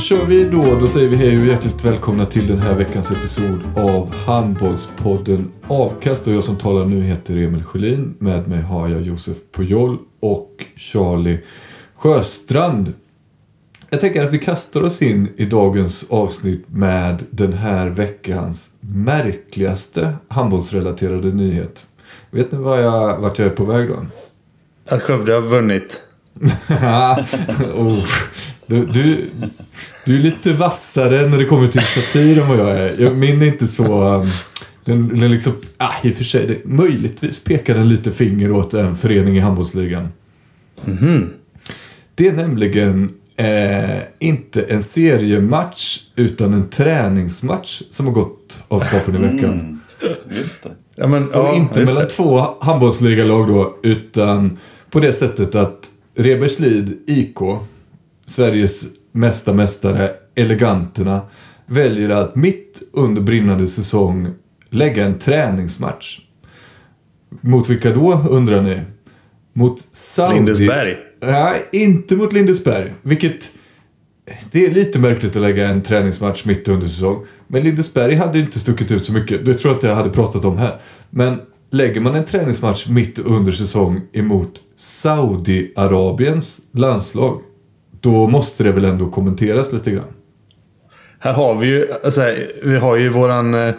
Kör vi då. Då säger vi hej och hjärtligt välkomna till den här veckans episod av Handbollspodden Avkast. Och jag som talar nu heter Emil Sjölin. Med mig har jag Josef Pujol och Charlie Sjöstrand. Jag tänker att vi kastar oss in i dagens avsnitt med den här veckans märkligaste handbollsrelaterade nyhet. Vet ni vad jag, vart jag är på väg då? Att Skövde har vunnit. oh, du, du, du är lite vassare när det kommer till satir än vad jag är. Jag, min är inte så... um, Den, den liksom, ah, i och för sig, det, möjligtvis pekar den lite finger åt en förening i handbollsligan. Det är nämligen eh, inte en seriematch utan en träningsmatch som har gått av stapeln i veckan. Just det. Ja, men, Och ja, inte just mellan det. två handbollsligalag då, utan på det sättet att Reberslid IK, Sveriges mesta mästare, Eleganterna, väljer att mitt under brinnande säsong lägga en träningsmatch. Mot vilka då, undrar ni? Mot Saudi... Lindesberg. Nej, inte mot Lindesberg. Vilket... Det är lite märkligt att lägga en träningsmatch mitt under säsong. Men Lindesberg hade ju inte stuckit ut så mycket. Det tror jag inte jag hade pratat om här. Men lägger man en träningsmatch mitt under säsong emot Saudiarabiens landslag. Då måste det väl ändå kommenteras lite grann. Här har vi ju, alltså, vi har ju våran eh,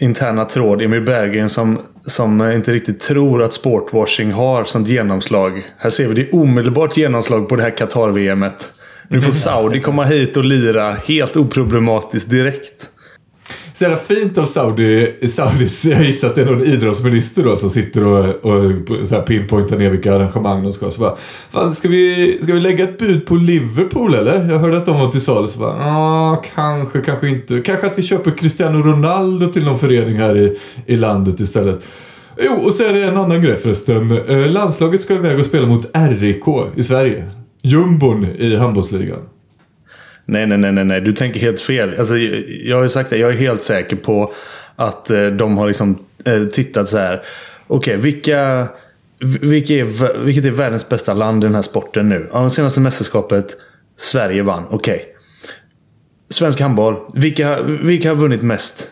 interna tråd, Emil Berggren, som, som eh, inte riktigt tror att sportwashing har sånt genomslag. Här ser vi det omedelbart genomslag på det här Qatar-VMet. Nu får Saudi komma hit och lira helt oproblematiskt direkt. Så jävla fint av Saudi, Saudis, jag gissar att det är någon idrottsminister då som sitter och, och så här pinpointar ner vilka arrangemang de ska. Så bara, fan ska vi, ska vi lägga ett bud på Liverpool eller? Jag hörde att de var till salu så bara, ja kanske, kanske inte. Kanske att vi köper Cristiano Ronaldo till någon förening här i, i landet istället. Jo, och så är det en annan grej förresten. Eh, landslaget ska iväg och spela mot RIK i Sverige. Jumbon i handbollsligan. Nej, nej, nej, nej, nej. Du tänker helt fel. Alltså, jag har ju sagt det. Jag är helt säker på att eh, de har liksom eh, tittat så här. Okej, vilka, Vilket är, vilket är världens bästa land i den här sporten nu? Ja, senaste mästerskapet, Sverige vann. Okej. Svensk handboll. Vilka, vilka har vunnit mest?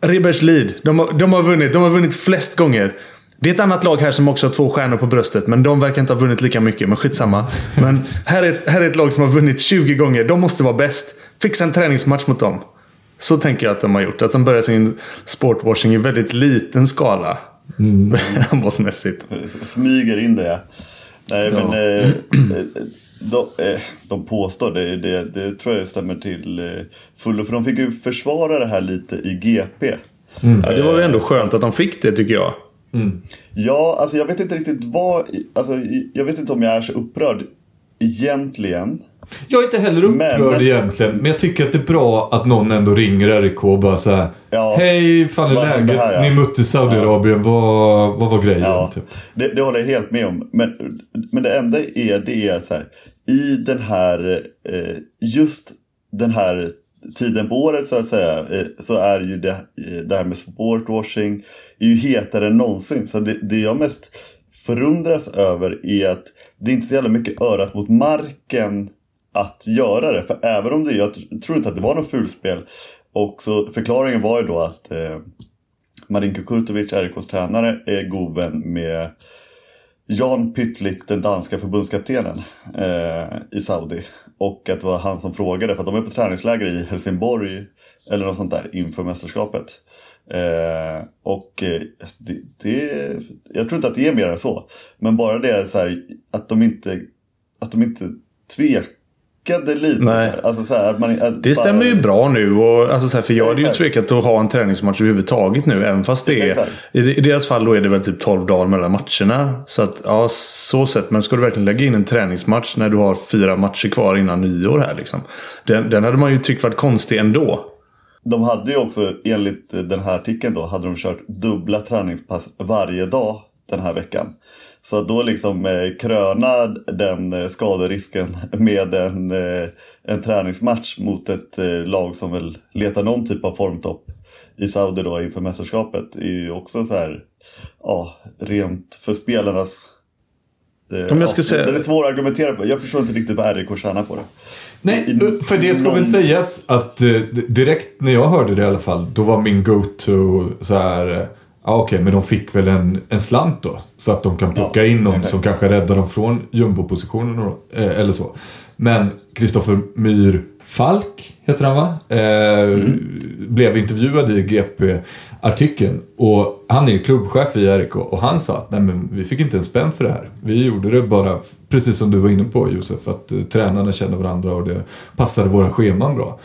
Reberslid. De har, de har vunnit. De har vunnit flest gånger. Det är ett annat lag här som också har två stjärnor på bröstet, men de verkar inte ha vunnit lika mycket. Men skitsamma. Men här är, ett- här är ett lag som har vunnit 20 gånger. De måste vara bäst. Fixa en träningsmatch mot dem. Så tänker jag att de har gjort. Att de börjar sin sportwashing i väldigt liten skala. Handbollsmässigt. Smyger in det. Nej Ja. men eh, eh, de, eh, de påstår det, det, det tror jag stämmer till eh, fullo. För de fick ju försvara det här lite i GP. Ja, det var ju ändå skönt att de fick det tycker jag. Ja, alltså jag vet inte riktigt vad, alltså jag vet inte om jag är så upprörd egentligen. Jag är inte heller upprörd Men- egentligen, men jag tycker att det är bra att någon ändå ringer RIK och bara så här. Ja. Hej, fan är läget? här, ja? Ni mötte Saudiarabien, vad, vad var grejen? Ja, Typ. det, det håller jag helt med om. Men, men det enda är, det är att så här, i den här, eh, just den här tiden på året så att säga, eh, så är ju det, eh, det här med sportwashing är ju hetare än någonsin. Så det, det jag mest förundras över är att det är inte så jävla mycket örat mot marken att göra det. För även om det, jag tror inte att det var något fulspel. Och så förklaringen var ju då att eh, Marinko Kurtovic, RIKs tränare, är god vän med Jan Pytlik, den danska förbundskaptenen eh, i Saudi. Och att det var han som frågade, för att de är på träningsläger i Helsingborg eller något sånt där inför mästerskapet. Eh, och eh, det, det, jag tror inte att det är mer än så. Men bara det är så här, att de inte, att de inte tvekade lite. Nej. Alltså så här, man, Det stämmer ju bara- bra nu. Och, alltså, så här, för jag hade ju tvekat att ha en träningsmatch överhuvudtaget nu. Även fast det är... Exakt. I, I deras fall då är det väl typ 12 dagar mellan matcherna. Så att, ja, så sett. Men ska du verkligen lägga in en träningsmatch när du har fyra matcher kvar innan nyår här liksom. Den, den hade man ju tyckt varit konstig ändå. De hade ju också, enligt den här artikeln då, hade de kört dubbla träningspass varje dag den här veckan. Så att då liksom eh, kröna den eh, skaderisken med en, eh, en träningsmatch mot ett lag som väl letar någon typ av formtopp i Saudi då inför mästerskapet är ju också så här, ja, rent för spelarnas Om jag ska ja, säga- Den är svår att argumentera på. Jag förstår inte riktigt vad RIK tjänar på det. Nej, för det ska väl sägas att direkt när jag hörde det i alla fall, då var min go-to så här. Ja okej, men de fick väl en, en slant då. Så att de kan plocka Ja, in någon som kanske räddar dem från jumbo-positionen eh, eller så. Men Kristoffer Myhr Falk, heter han va? Eh, Blev intervjuad i GP-artikeln. Och han är ju klubbchef i RIK och han sa att nej men vi fick inte en spänn för det här. Vi gjorde det bara, precis som du var inne på Josef, att eh, tränarna känner varandra och det passade våra scheman bra.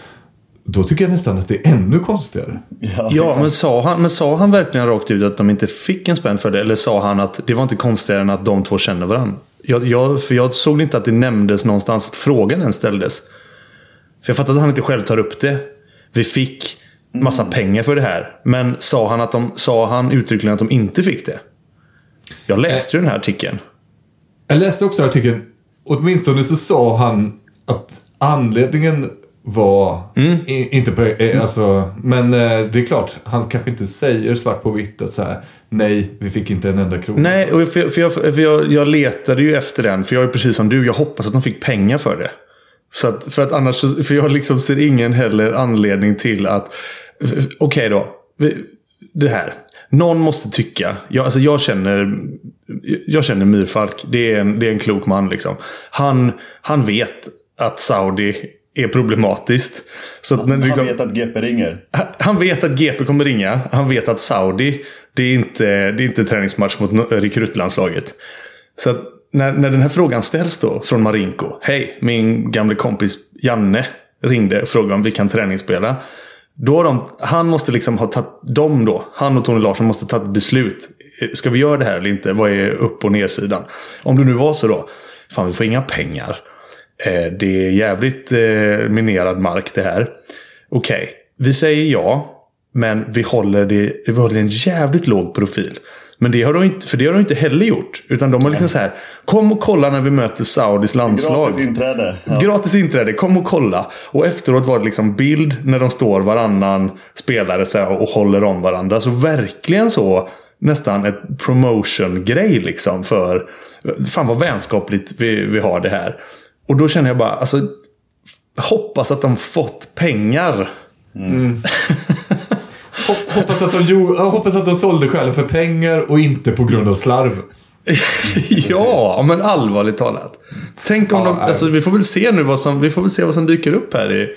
Då tycker jag nästan att det är ännu konstigare. Ja, Ja, men sa, han, men sa han verkligen rakt ut att de inte fick en spänn för det? Eller sa han att det var inte konstigare än att de två känner varandra? Jag, jag, för jag såg inte att det nämndes någonstans att frågan ens ställdes. För jag fattar att han inte själv tar upp det. Vi fick massa pengar för det här. Men sa han, att de, sa han uttryckligen att de inte fick det? Jag läste ju den här artikeln. Jag läste också artikeln, åtminstone så sa han att anledningen var, i, inte på, eh, alltså, men eh, det är klart, han kanske inte säger svart på vitt att så här, nej, vi fick inte en enda krona. Nej, och för, för, jag, för jag, jag letade ju efter den. För jag är precis som du. Jag hoppas att de fick pengar för det. Så att, för att annars, för jag liksom ser ingen heller anledning till att... Okej då. Vi- Det här. Någon måste tycka. Jag, alltså jag känner... Jag känner Myrfalk. Det är en, det är en klok man liksom. Han, han vet att Saudi är problematiskt. Så att Han liksom, vet att GP ringer. han- vet att GP kommer ringa. Han vet att Saudi, det är inte, det är inte träningsmatch mot rekrytlandslaget. Så att när, när den här frågan ställs då från Marinko. Hej, min gamle kompis Janne ringde och frågade om vi kan träningsspela. Då de, han måste liksom ha tagit, de då, han och Tony Larsson måste ta ett beslut. Ska vi göra det här eller inte? Vad är upp och nersidan? Om det nu var så då. Fan, vi får inga pengar. Eh, det är jävligt eh, minerad mark det här. Okej, vi säger ja. Men vi håller, det, vi håller en jävligt låg profil. Men det har de inte, för det har de inte heller gjort. Utan de har liksom så här. Kom och kolla när vi möter Saudis landslag. Gratis inträde. Ja. Gratis inträde, kom och kolla. Och efteråt var det liksom bild när de står varannan spelare så här och håller om varandra. Så verkligen så nästan ett promotion-grej liksom för... Fan vad vänskapligt vi, vi har det här. Och då känner jag bara, alltså... Hoppas att de fått pengar. Hop- Hoppas att, de, hoppas att de sålde själen för pengar och inte på grund av slarv. ja, men allvarligt talat. Tänk om Ja, de... Alltså, vi får väl se nu vad som, vi får väl se vad som dyker upp här i,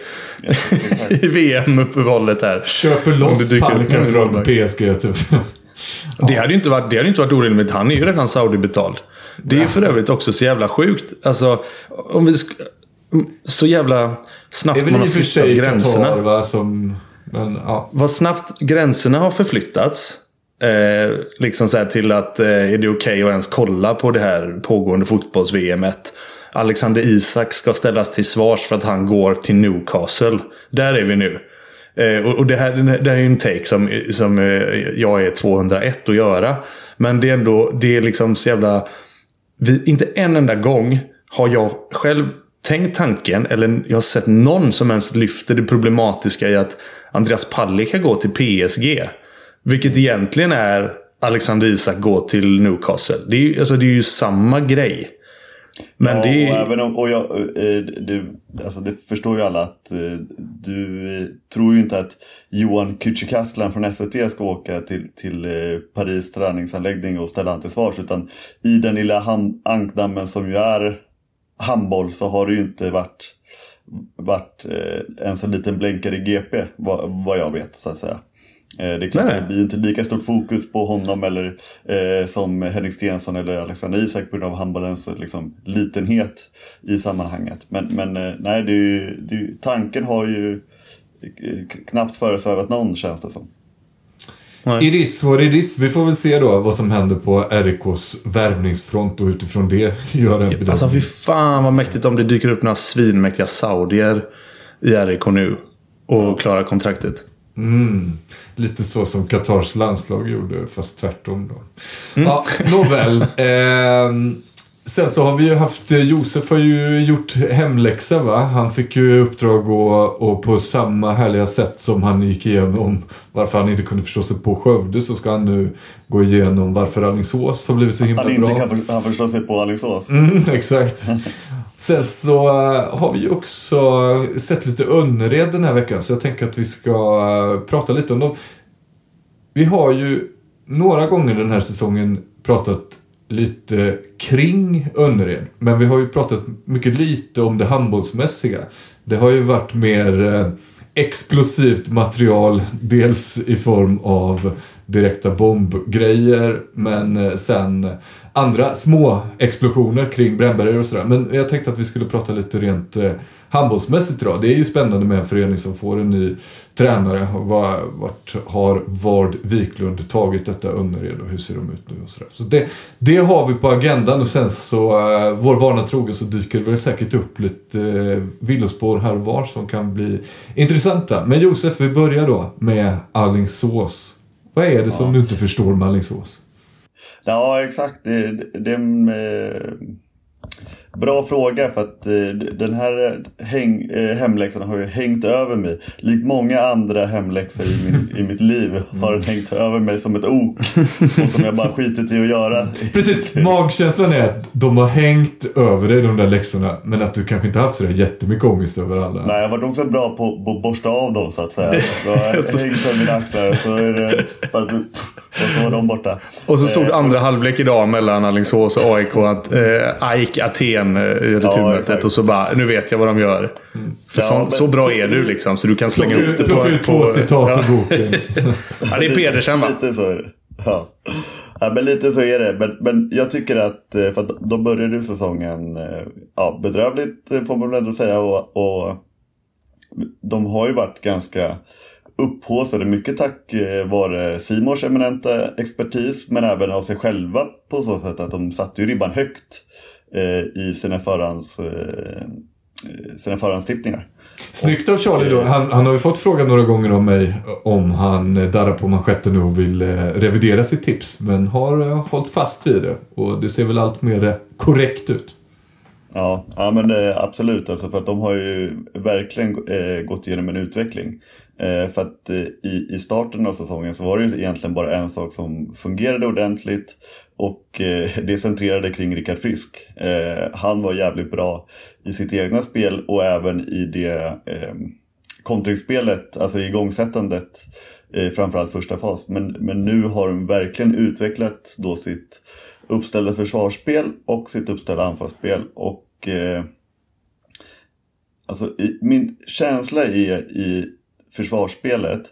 i VM-uppehållet här. Köper loss någon från. PSG typ. Det hade ju inte varit, det hade inte varit orimligt. Han är ju redan Saudi-betald. Det är ju för övrigt också så jävla sjukt. Alltså, om vi Så jävla snabbt man har flyttat gränserna. Qatar va, som... Men ja. Vad snabbt gränserna har förflyttats. Eh, liksom så till att eh, är det okej att ens kolla på det här pågående fotbolls-VMet. Alexander Isak ska ställas till svars för att han går till Newcastle. Där är vi nu. Eh, och och det, här, det här är ju en take som, som eh, jag är 201 att göra. Men det är ändå, det är liksom så jävla... Vi, inte en enda gång har jag själv tänkt tanken, eller jag har sett någon som ens lyfter det problematiska i att Andreas Palicka går till PSG. Vilket egentligen är Alexander Isak går till Newcastle. Det är ju, alltså, det är ju samma grej. Men ja, det och även om, och jag, eh, du, alltså det förstår ju alla att eh, du eh, tror ju inte att Johan Kücükaslan från SVT ska åka till, till Paris träningsanläggning och ställa han till svars. Utan i den lilla ham- ankdammen som ju är handboll så har det ju inte varit, varit ens en liten blänkare i GP vad, vad jag vet så att säga. Eh, Det är klart Nej, nej. det blir inte lika stort fokus på honom eller eh, som Henrik Stensson eller Alexander Isak på grund av handbollens liksom, litenhet i sammanhanget. Men, men eh, nej, det är ju, det är, ju- tanken har ju eh, knappt föresvävat någon känns det som. It is what it is. Vi får väl se då vad som händer på RIKs värvningsfront och utifrån det göra en bedömning. Alltså fy fan vad mäktigt om det dyker upp några svinmäktiga saudier i RIK nu. Och klarar kontraktet. Lite så som Qatars landslag gjorde, fast tvärtom då. Ja, nåväl. Ehm, sen så har vi ju haft, eh, Josef har ju gjort hemläxa va? Han fick ju uppdrag och, och på samma härliga sätt som han gick igenom varför han inte kunde förstå sig på Skövde så ska han nu gå igenom varför Alingsås har blivit så himla Han bra. inte kan för, han förstå sig på Alingsås. Mm, exakt. Sen så eh, har vi ju också sett lite Önnered den här veckan så jag tänker att vi ska eh, prata lite om dem. Vi har ju några gånger den här säsongen pratat lite kring Önnered. Men vi har ju pratat mycket lite om det handbollsmässiga. Det har ju varit mer eh, explosivt material. Dels i form av direkta bombgrejer. Men sen andra små explosioner kring brännbergare och sådär. Men jag tänkte att vi skulle prata lite rent eh, handbollsmässigt idag. Det är ju spännande med en förening som får en ny tränare. Var- Vart har Vard Wiklund tagit detta Önnered och hur ser de ut nu och sådär. Så det, det har vi på agendan och sen så, eh, vår vana trogen så dyker det väl säkert upp lite eh, villospår här och var som kan bli intressanta. Men Josef, vi börjar då med Allingsås. Vad är det som du inte förstår med Allingsås? Ja, exakt. Det, det, är en eh, bra fråga för att eh, den här häng, eh, hemläxan har ju hängt över mig. Likt många andra hemläxor i, min, i mitt liv har den hängt över mig som ett ok. Och som jag bara skitit i att göra. Precis, magkänslan är att de har hängt över dig de där läxorna men att du kanske inte haft sådär jättemycket ångest över alla. Nej, jag var också bra på, på att borsta av dem så att säga. Jag har hängt över mina axlar så är det... Och så var de borta. Och så stod Eh, andra halvlek idag mellan Alingsås och AIK. Att, eh, AIK Aten eh, i returmötet. exakt. och så bara, nu vet jag vad de gör. För Ja, så, men- så bra är du liksom. Så du kan slänga upp ut, det på... plocka ut två på citat ja. ur boken. ja, det är Pedersen va? Lite så är det. Ja. ja, men lite så är det. Men, men jag tycker att, eh, för att då började ju säsongen eh, ja, bedrövligt eh, får man väl ändå säga. Och, och de har ju varit ganska upphaussade. Mycket tack eh, vare Simors eminenta expertis men även av sig själva på så sätt att de satte ju ribban högt eh, i sina, förhands, eh, sina förhandstippningar. Snyggt av Charlie då. Han, han har ju fått frågan några gånger om mig om han darrar på manschetten nu och vill revidera sitt tips. Men har eh, hållit fast vid det. Och det ser väl allt mer korrekt ut. Ja, ja men absolut. Alltså för att de har ju verkligen gått igenom en utveckling. Eh, för att eh, i, i starten av säsongen så var det ju egentligen bara en sak som fungerade ordentligt. Och eh, det centrerade kring Rickard Frisk. Eh, han var jävligt bra i sitt egna spel och även i det eh, kontringsspelet, alltså igångsättandet. Eh, framförallt första fas. Men, men nu har de verkligen utvecklat då sitt uppställda försvarsspel och sitt uppställda anfallsspel. Och eh, alltså, i, min känsla är i försvarsspelet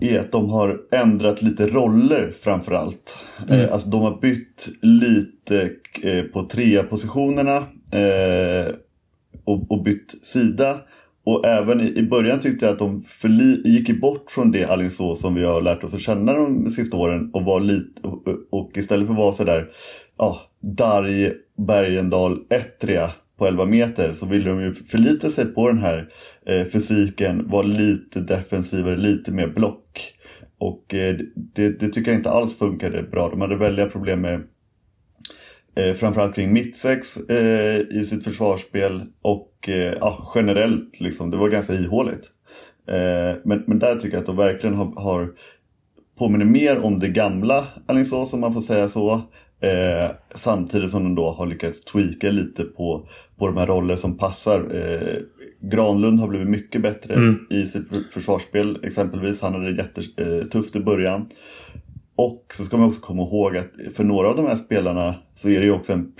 är att de har ändrat lite roller framförallt. Eh, alltså de har bytt lite eh, på trea-positionerna eh, och, och bytt sida. Och även i, i början tyckte jag att de gick bort från det Alingsås som vi har lärt oss att känna de sista åren och var lite och, och istället för att vara sådär ja, Darj, Bergendal, Ettria på 11 meter så ville de ju förlita sig på den här eh, fysiken, vara lite defensivare, lite mer block. Och eh, det, det tycker jag inte alls funkade bra. De hade väldiga problem med eh, framförallt kring mittsex eh, i sitt försvarsspel och eh, ja, generellt liksom, det var ganska ihåligt. Eh, men, men där tycker jag att de verkligen har, har påminner mer om det gamla Alingsås om man får säga så. Eh, samtidigt som de då har lyckats tweaka lite på, på de här roller som passar. Eh, Granlund har blivit mycket bättre i sitt för- försvarsspel exempelvis. Han hade det jättetufft i början. Och så ska man också komma ihåg att för några av de här spelarna så är det ju också en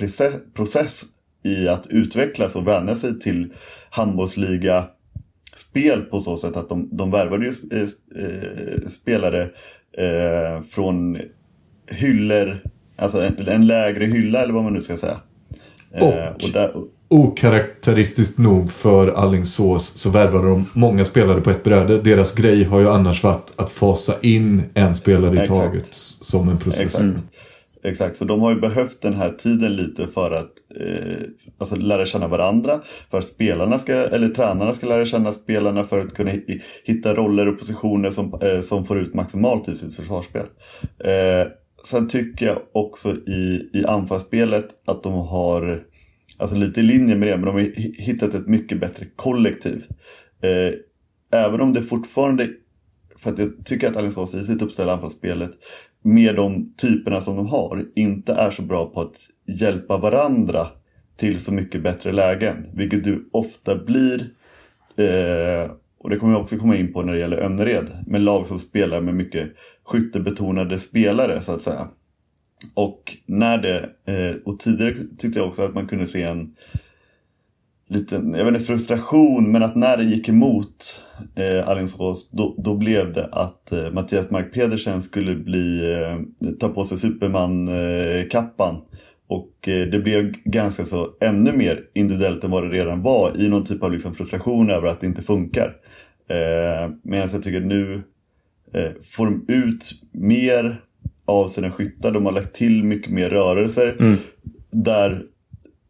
process i att utvecklas och vänja sig till handbollsliga spel på så sätt att de, de värvade ju eh, eh, spelare eh, från hyllor, alltså en, en lägre hylla eller vad man nu ska säga. Eh, Och- där, Okaraktäristiskt nog för Allingsås så värvade de många spelare på ett bräde. Deras grej har ju annars varit att fasa in en spelare i Exakt. taget som en process. Exakt. Exakt, så de har ju behövt den här tiden lite för att eh, alltså lära känna varandra. För att spelarna ska, eller tränarna ska lära känna spelarna för att kunna hi- hitta roller och positioner som, eh, som får ut maximalt i sitt försvarsspel. Eh, sen tycker jag också i, i anfallsspelet att de har, alltså lite i linje med det, men de har hittat ett mycket bättre kollektiv. Eh, även om det fortfarande för att jag tycker att Alingsås i sitt uppställda anfallsspelet med de typerna som de har inte är så bra på att hjälpa varandra till så mycket bättre lägen. Vilket du ofta blir. Eh, och det kommer vi också komma in på när det gäller Önnered. Med lag som spelar med mycket skyttebetonade spelare så att säga. Och när det, eh, och tidigare tyckte jag också att man kunde se en liten, jag vet inte, frustration, men att när det gick emot eh, Alingsås, då, då blev det att eh, Mattias Mark Pedersen skulle bli, eh, ta på sig Superman-kappan. Eh, och eh, det blev ganska så ännu mer individuellt än vad det redan var i någon typ av liksom, frustration över att det inte funkar. Eh, Medan jag tycker nu eh, får de ut mer av sina skyttar. De har lagt till mycket mer rörelser. Där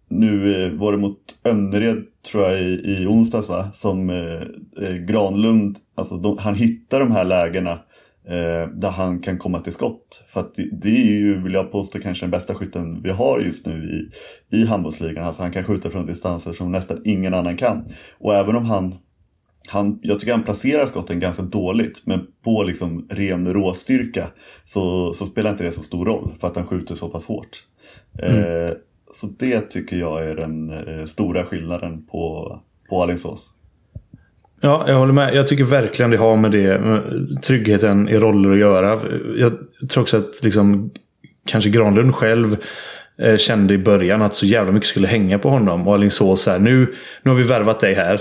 nu eh, var det mot Önnered tror jag i, i onsdags va? Som eh, eh, Granlund, alltså de, han hittar de här lägena eh, där han kan komma till skott. För att det, det är ju, vill jag påstå, kanske den bästa skytten vi har just nu i, i handbollsligan. Alltså han kan skjuta från distanser som nästan ingen annan kan. Och även om han han, jag tycker han placerar skotten ganska dåligt men på liksom ren råstyrka så, så spelar inte det så stor roll för att han skjuter så pass hårt. Eh, så det tycker jag är den eh, stora skillnaden på, på Alingsås. Ja, jag håller med. Jag tycker verkligen det har med det, med tryggheten i roller att göra. Jag tror också att liksom, kanske Granlund själv eh, kände i början att så jävla mycket skulle hänga på honom. Och Alingsås så här, nu, nu har vi värvat dig här.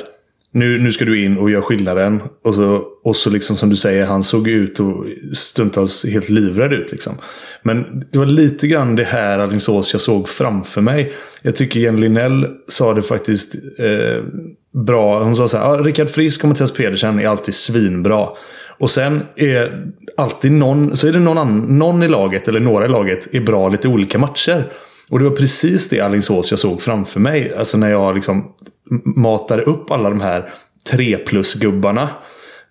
Nu, nu ska du in och göra skillnaden. Och så, och så liksom som du säger, han såg ut och stundtals helt livrädd ut. Liksom. Men det var lite grann det här Alingsås jag såg framför mig. Jag tycker Jenny Linnell sa det faktiskt eh, bra. Hon sa så här, ah, Rickard Frisk och Mattias Pedersen är alltid svinbra. Och sen är alltid någon, så är det någon, annan, någon i laget, eller några i laget, är bra lite olika matcher. Och det var precis det Alingsås jag såg framför mig. Alltså när jag liksom matade upp alla de här tre plus-gubbarna.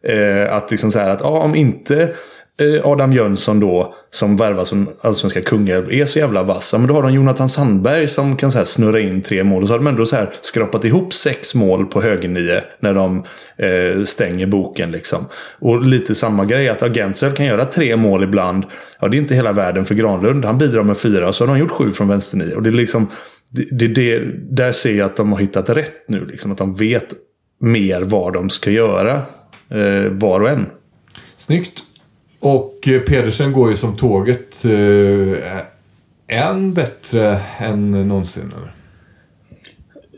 Eh, att liksom så här att, ja om inte eh, Adam Jönsson då, som värvas som allsvenska kungälv, är så jävla vass. ja, Men då har de Jonathan Sandberg som kan så här snurra in tre mål. Och så har de ändå så här skrapat ihop sex mål på högernio när de eh, stänger boken. Liksom. Och lite samma grej, att Agentzel kan göra tre mål ibland. Ja, det är inte hela världen för Granlund. Han bidrar med fyra, och så har de gjort sju från vänsternio. Och det är liksom, det, det, det, där ser jag att de har hittat rätt nu. Liksom, att de vet mer vad de ska göra. Eh, var och en. Snyggt. Och eh, Pedersen går ju som tåget. Eh, än bättre än någonsin eller?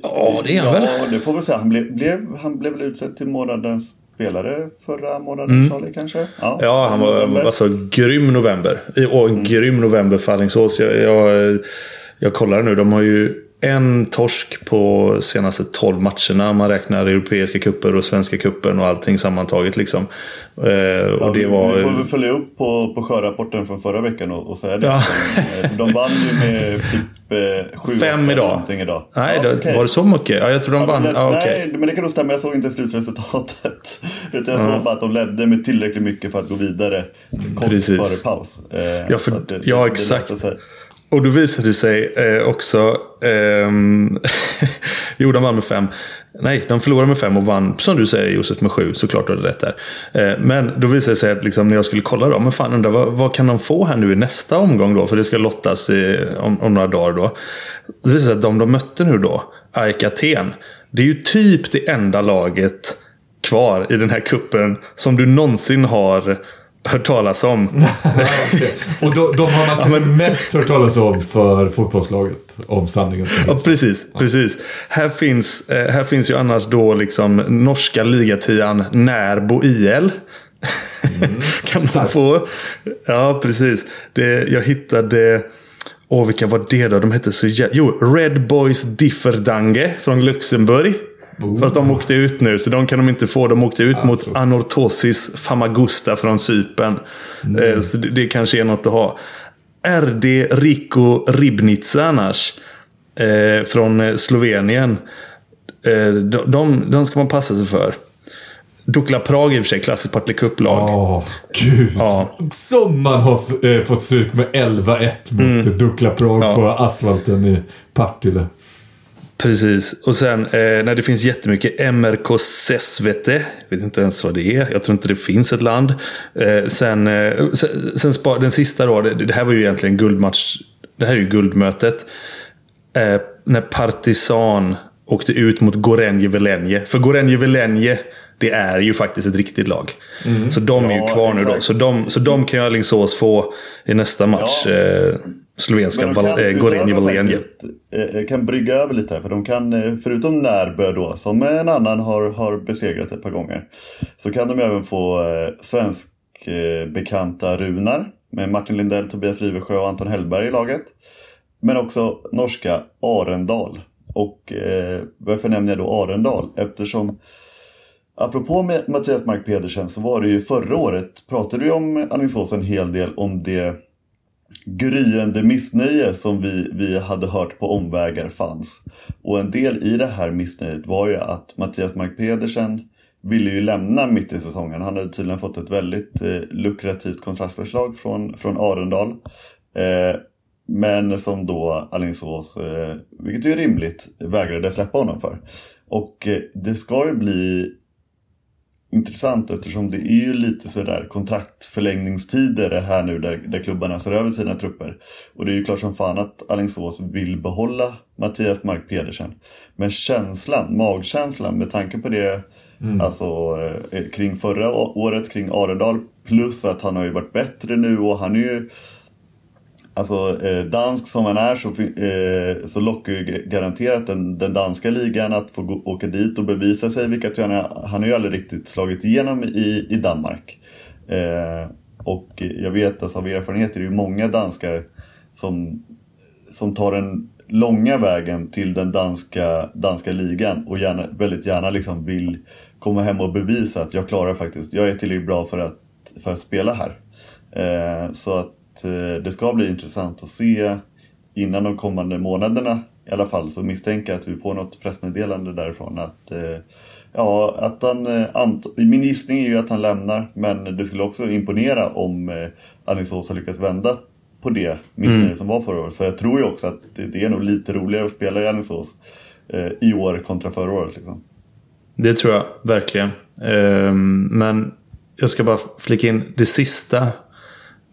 Ja, det är han Ja, väl? det får vi säga. Han blev, blev, han blev väl utsedd till månadens spelare förra månaden, Charlie kanske? Ja, han var November. alltså grym november. Och en grym november för Alingsås. Jag, jag, jag kollar nu. De har ju en torsk på senaste 12 matcherna. Man räknar europeiska kupper och svenska kuppen och allting sammantaget. Liksom. Eh, och det Vi var... får väl följa upp på, på sjörapporten från förra veckan och, och säga det. Ja. De, de vann ju med typ eh, sju, Fem idag. idag. Nej, Ja, det, okej. var det så mycket? Ja, jag tror de Ja, vann. men, Ja, nej, okej. men det kan nog stämma. Jag såg inte slutresultatet. Utan jag såg bara att de ledde med tillräckligt mycket för att gå vidare kort Precis. före paus. Eh, Ja, för- det- ja, det- det exakt. sig. Och då visade det sig eh, också... eh, jo, de vann med fem. Nej, de förlorade med fem och vann, som du säger Josef, med sju. Såklart du hade rätt där. Eh, men då visade det sig att liksom, när jag skulle kolla då, men fan undrar vad, vad kan de få här nu i nästa omgång då? För det ska lottas i, om, om, några dagar då. Det visade sig att de de mötte nu då, AIK Aten. Det är ju typ det enda laget kvar i den här kuppen som du någonsin har hört talas om. och de, de har man ja, men... mest hört talas om för fotbollslaget. Om sanningen ska Ja, precis. Ja. precis. Här, finns, eh, här finns ju annars då liksom norska ligatian Närbo IL. Mm, kan man få. Ja, precis. Det, jag hittade... Åh, vilka var det då? De hette så Jo, Red Boys Differdange från Luxemburg. Oh. Fast de åkte ut nu, så de kan de inte få. De åkte ut alltså. mot Anortosis Famagusta från Cypern. Mm. Så det, det kanske är något att ha. RD Rico Ribnica annars. Eh, från Slovenien. Eh, de, de, de, ska man passa sig för. Dukla Prag i och för sig, klassiskt Partille Cup-lag. Åh, gud. Ja. Som man har eh, fått stryk med 11-1 mot mm. Dukla Prag ja. på asfalten i Partille. Precis. Och sen eh, när det finns jättemycket MRK Sesvete. Vet inte ens vad det är. Jag tror inte det finns ett land. Eh, sen eh, sen, sen spar, den sista då. Det, det, här var ju egentligen guldmatch. Det här är ju guldmötet. Eh, när Partisan åkte ut mot Gorenje Velenje. För Gorenje Velenje det är ju faktiskt ett riktigt lag. Mm. Så de är ju kvar nu då. Så de, så de kan ju Alingsås få i nästa match. Ja. Eh, slovenska Gorenje Velenje. kan brygga över lite här. För de kan, eh, förutom Närbö då, som en annan har, har besegrat ett par gånger. Så kan de även få eh, svensk eh, bekanta Runar. Med Martin Lindell, Tobias Rivesjö och Anton Hellberg i laget. Men också norska Arendal. Och eh, varför nämner jag då Arendal? Eftersom Apropå med Mattias Mark Pedersen så var det ju förra året pratade vi om Alingsås en hel del om det gryende missnöje som vi, vi hade hört på omvägar fanns. Och en del i det här missnöjet var ju att Mattias Mark Pedersen ville ju lämna mitt i säsongen. Han hade tydligen fått ett väldigt eh, lukrativt kontraktförslag från, från Arendal. Eh, men som då Alingsås, eh, vilket är rimligt, vägrade släppa honom för. Och eh, det ska ju bli intressant eftersom det är ju lite sådär kontraktförlängningstider här nu där, där klubbarna ser över sina trupper. Och det är ju klart som fan att Alingsås vill behålla Mattias Mark Pedersen. Men känslan, magkänslan med tanke på det mm. alltså, eh, kring förra året, kring Arendal plus att han har ju varit bättre nu och han är ju Alltså eh, dansk som han är så, eh, så lockar ju garanterat den, den, danska ligan att få gå, åka dit och bevisa sig. Vilket han, han har ju aldrig riktigt slagit igenom i, i Danmark. Eh, och jag vet alltså, av erfarenhet är det ju många danskar som, som tar den långa vägen till den danska, danska ligan och gärna, väldigt gärna liksom vill komma hem och bevisa att jag klarar faktiskt, jag är tillräckligt bra för att, för att spela här. Eh, så att Eh, det ska bli intressant att se innan de kommande månaderna i alla fall så misstänker jag att vi får något pressmeddelande därifrån att eh, Ja, att han, eh, min gissning är ju att han lämnar men det skulle också imponera om Alingsås har lyckats vända på det missnöje mm. som var förra året. För jag tror ju också att det, är nog lite roligare att spela i Alingsås i år kontra förra året. Liksom. Det tror jag verkligen. Ehm, men jag ska bara flika in det sista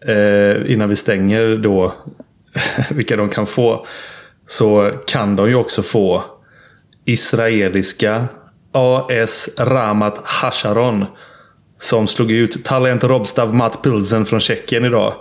eh, innan vi stänger då vilka de kan få. Så kan de ju också få israeliska AS Ramat Hasharon. Som slog ut Talent Robstav Matt Pilsen från Tjeckien idag.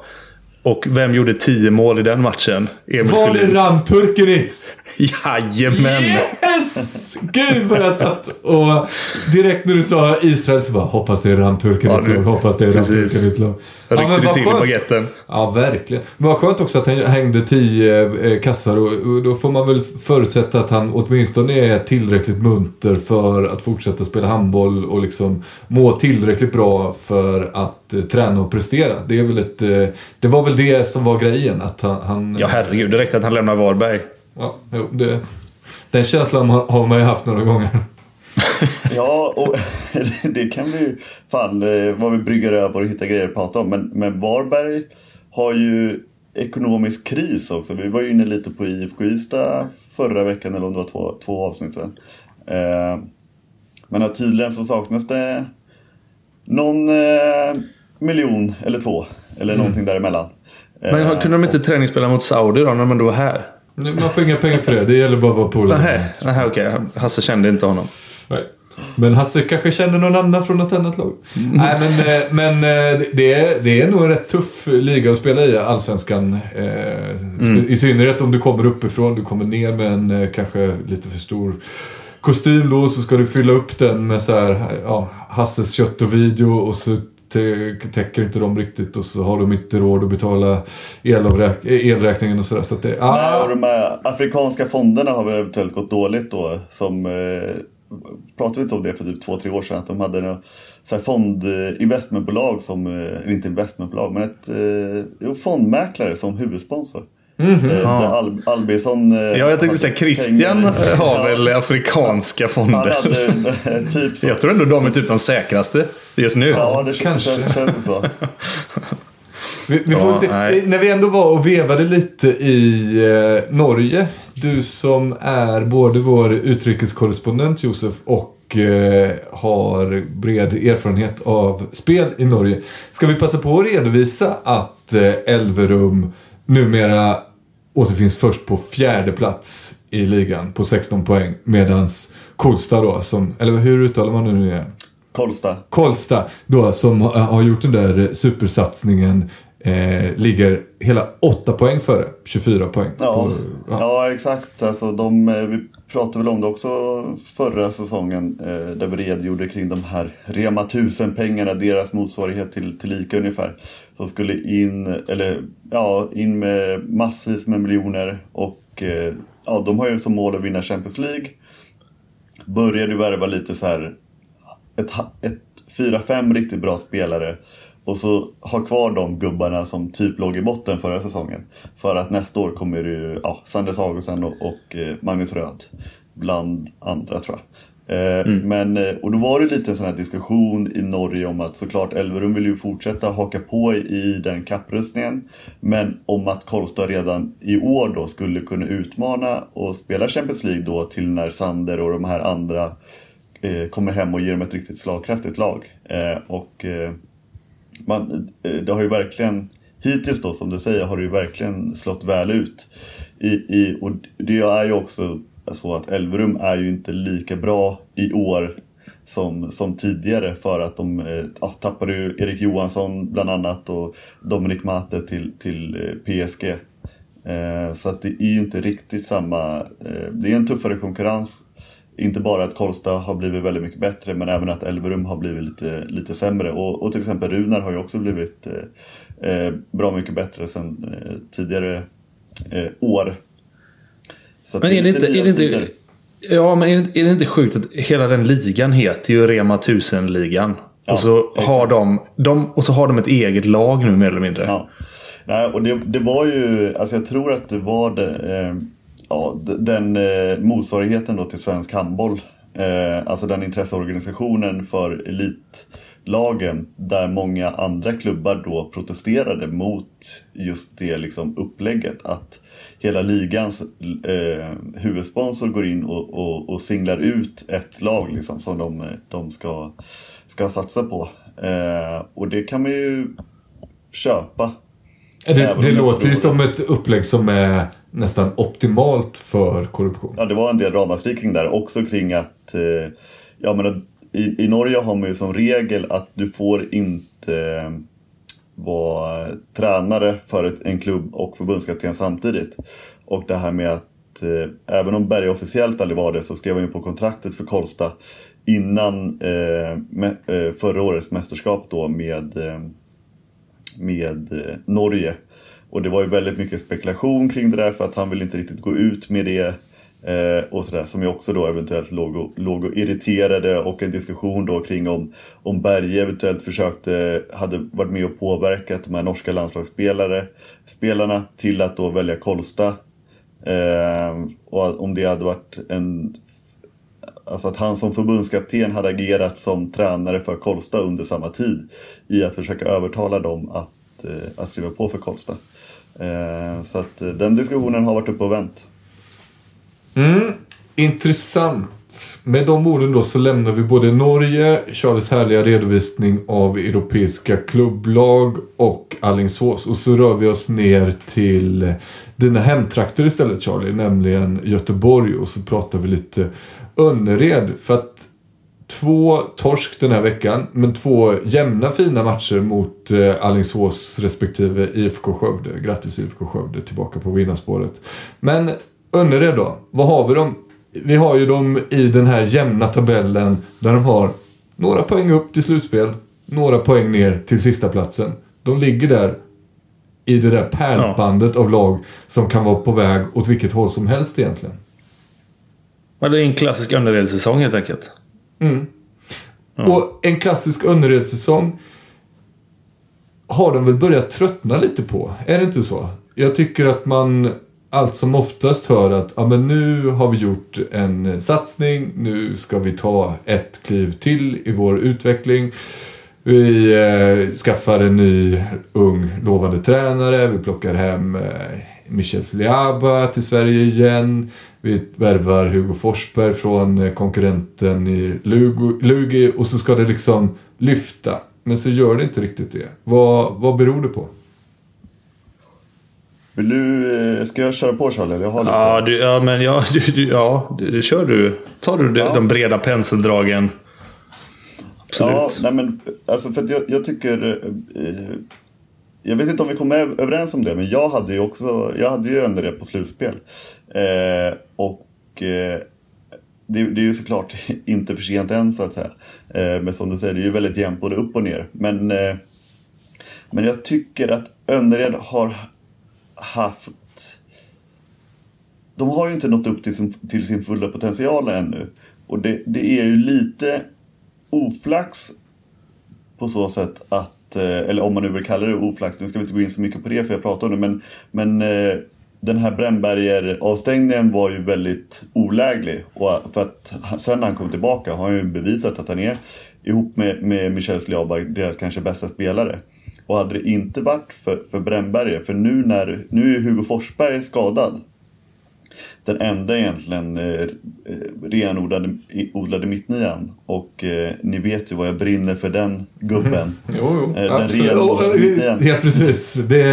Och vem gjorde tio mål i den matchen? Emil Var det Ram Turkenic? Jajamän! Yes! Gud vad jag satt och direkt när du sa Israel så bara hoppas det är Ram Turkenic ja, Hoppas det är Ram Turkenic lag. Ja, men till i baguetten. Ja, verkligen. Men vad skönt också att han hängde tio eh, kassar och, då får man väl förutsätta att han åtminstone är tillräckligt munter för att fortsätta spela handboll och liksom må tillräckligt bra för att eh, träna och prestera. Det är väl ett... Eh, det var väl det som var grejen, att han... han ja, herregud. Det räckte att han lämnar Varberg. Ja, jo, det, den känslan har man ju haft några gånger. ja, och det kan vi ju fan eh, vad vi brygger över och hittar grejer att prata om. Men, men Varberg har ju ekonomisk kris också. Vi var ju inne lite på IFK Ystad förra veckan eller om det var två, två avsnitt sen. Eh, men tydligen så saknas det någon eh, miljon eller två. Eller någonting däremellan. Men Eh, har- kunde de inte träningsspela mot Saudi då när man då var här? Man får inga pengar för det. Det gäller bara att vara polare. Nej, nej okej. Hasse kände inte honom. Nej. Men Hasse kanske känner någon annan från något annat lag. Nej, men, eh, men eh, det, är, det är nog en rätt tuff liga att spela i, Allsvenskan. Eh, I synnerhet om du kommer uppifrån, du kommer ner med en kanske lite för stor kostym då, så ska du fylla upp den med så här, ja, Hasses kött och video och så Eh, täcker inte de riktigt och så har de inte råd att betala elräkningen och sådär. Så att det, ah! Nej, ah, och de här afrikanska fonderna har väl eventuellt gått dåligt då. Som, eh, pratade vi inte om det för typ två, tre år sedan? Att de hade en så här fond, investmentbolag som, eh, eller inte investmentbolag, men ett eh, fondmäklare som huvudsponsor. Eh, där Al- Albinsson... eh, Ja, jag tänkte säga Christian pengar. har Ja, väl afrikanska fonder. hade eh, typ så. Jag tror ändå de är typ de säkraste just nu. Ja, det kanske. känns, känns så. Vi, vi får Ja, se. När vi ändå var och vevade lite i eh, Norge. Du som är både vår utrikeskorrespondent Josef och eh, har bred erfarenhet av spel i Norge. Ska vi passa på att redovisa att eh, Elverum numera återfinns först på fjärde plats i ligan på 16 poäng. Medans Kolstad då, som, eller hur uttalar man det nu igen? Kolsta. Karlstad då som har gjort den där supersatsningen eh, ligger hela 8 poäng före. 24 poäng. Ja, På, ja. ja. exakt. Alltså, de, eh, vi pratade väl om det också förra säsongen eh, där vi redogjorde kring de här Rema 1000-pengarna, deras motsvarighet till, till ICA ungefär. Som skulle in, eller, ja, in med massvis med miljoner och eh, ja, de har ju som mål att vinna Champions League. Började värva lite så här ett, ett fyra, fem riktigt bra spelare och så ha kvar de gubbarna som typ låg i botten förra säsongen. För att nästa år kommer det ju ja, Sanders Augustsson och, och eh, Magnus Röd. Bland andra tror jag. Eh, men, eh, och då var det lite en sån här diskussion i Norge om att såklart Elverum vill ju fortsätta haka på i den kapprustningen. Men om att Karlstad redan i år då skulle kunna utmana och spela Champions League då till när Sander och de här andra eh, kommer hem och ger dem ett riktigt slagkraftigt lag. Eh, och eh, man, eh, det har ju verkligen, hittills då som du säger, har det ju verkligen slått väl ut. I, i, och det är ju också så att Elverum är ju inte lika bra i år som, som tidigare för att de eh, ja, tappade ju Erik Johansson bland annat och Dominik Mate till, till eh, PSG. Eh, så att det är ju inte riktigt samma, eh, det är en tuffare konkurrens. Inte bara att Karlstad har blivit väldigt mycket bättre men även att Elverum har blivit lite, lite sämre. Och, och till exempel Runar har ju också blivit eh, eh, bra mycket bättre sen eh, tidigare eh, år. Så Men är det inte... Är det inte ja, men är det, är det inte sjukt att hela den ligan heter ju Rema 1000-ligan? Ja, och, så exakt. har de, de, och så har de ett eget lag nu mer eller mindre. Ja. Nej, och det, det var ju, alltså jag tror att det var det, eh, ja, den eh, motsvarigheten då till svensk handboll. Eh, alltså den intresseorganisationen för elitlagen där många andra klubbar då protesterade mot just det liksom upplägget. Att hela ligans eh, huvudsponsor går in och, och, och singlar ut ett lag liksom, som de, de ska, ska satsa på. Eh, och det kan man ju köpa. Det, det låter ju som ett upplägg som är nästan optimalt för korruption. Ja, det var en del ramaskri kring där. Också kring att eh, jag menar, i, i Norge har man ju som regel att du får inte eh, vara tränare för ett, en klubb och förbundskapten samtidigt. Och det här med att eh, även om Berg officiellt aldrig var det så skrev han ju på kontraktet för Kolsta innan eh, med, eh, förra årets mästerskap då med eh, med eh, Norge. Och det var ju väldigt mycket spekulation kring det där för att han vill inte riktigt gå ut med det. Eh, och sådär som ju också då eventuellt låg och, låg och irriterade och en diskussion då kring om, om Berge eventuellt försökte, hade varit med och påverkat de här norska landslagsspelarna spelarna till att då välja Kolsta. Eh, och om det hade varit en Alltså att han som förbundskapten hade agerat som tränare för Kolsta under samma tid i att försöka övertala dem att, eh, att skriva på för Kolsta. Eh, så att eh, den diskussionen har varit uppe och vänt. Mm, intressant. Med de orden då så lämnar vi både Norge, Charles härliga redovisning av europeiska klubblag och Allingsås. Och så rör vi oss ner till dina hemtrakter istället Charlie, nämligen Göteborg. Och så pratar vi lite Önnered. För att två torsk den här veckan, men två jämna fina matcher mot eh, Allingsås respektive IFK Skövde. Grattis IFK Skövde tillbaka på vinnarspåret. Men Önnered då, vad har vi dem? Vi har ju dem i den här jämna tabellen där de har några poäng upp till slutspel, några poäng ner till sista platsen. De ligger där i det där pärlbandet av lag som kan vara på väg åt vilket håll som helst egentligen. Men det är en klassisk Önnered-säsong helt enkelt. Och en klassisk Önnered-säsong har de väl börjat tröttna lite på. Är det inte så? Jag tycker att man allt som oftast hör att ja, men nu har vi gjort en satsning, nu ska vi ta ett kliv till i vår utveckling. Vi eh, skaffar en ny ung lovande tränare, vi plockar hem eh, Michel Sliaba till Sverige igen. Vi värvar Hugo Forsberg från eh, konkurrenten i Lugo, Lugi och så ska det liksom lyfta. Men så gör det inte riktigt det. Vad, vad beror det på? Vill du, eh, ska jag köra på Charlie? Jag har lite. Ja, du, ja men ja, du, du, ja det, det kör du. Tar du de, Ja. de breda penseldragen? Absolut. Ja, nej men alltså för att jag, jag tycker... Jag vet inte om vi kom överens om det, men jag hade ju också, jag hade ju Önnered på slutspel. Eh, och eh, det, det är ju såklart inte för sent än så att säga. Eh, men som du säger, det är ju väldigt jämnt både upp och ner. Men, eh, men jag tycker att Önnered har haft de har ju inte nått upp till sin, till sin fulla potential ännu. Och det, det är ju lite oflax på så sätt att, Eh, eller om man nu vill kalla det oflax, nu ska vi inte gå in så mycket på det för jag pratar om det, men, men eh, den här Brännberger-avstängningen var ju väldigt oläglig. Och eh, för att sen när han kom tillbaka har han ju bevisat att han är ihop med, med Michel Sliaba deras kanske bästa spelare. Och hade det inte varit för, för Brännberger, för nu när nu är Hugo Forsberg skadad den enda egentligen eh, eh, renodlade odlade mittnian. Och eh, ni vet ju vad jag brinner för den gubben. Jo, jo. Eh, den renodlade Oh, mittnian. ja, precis. Det,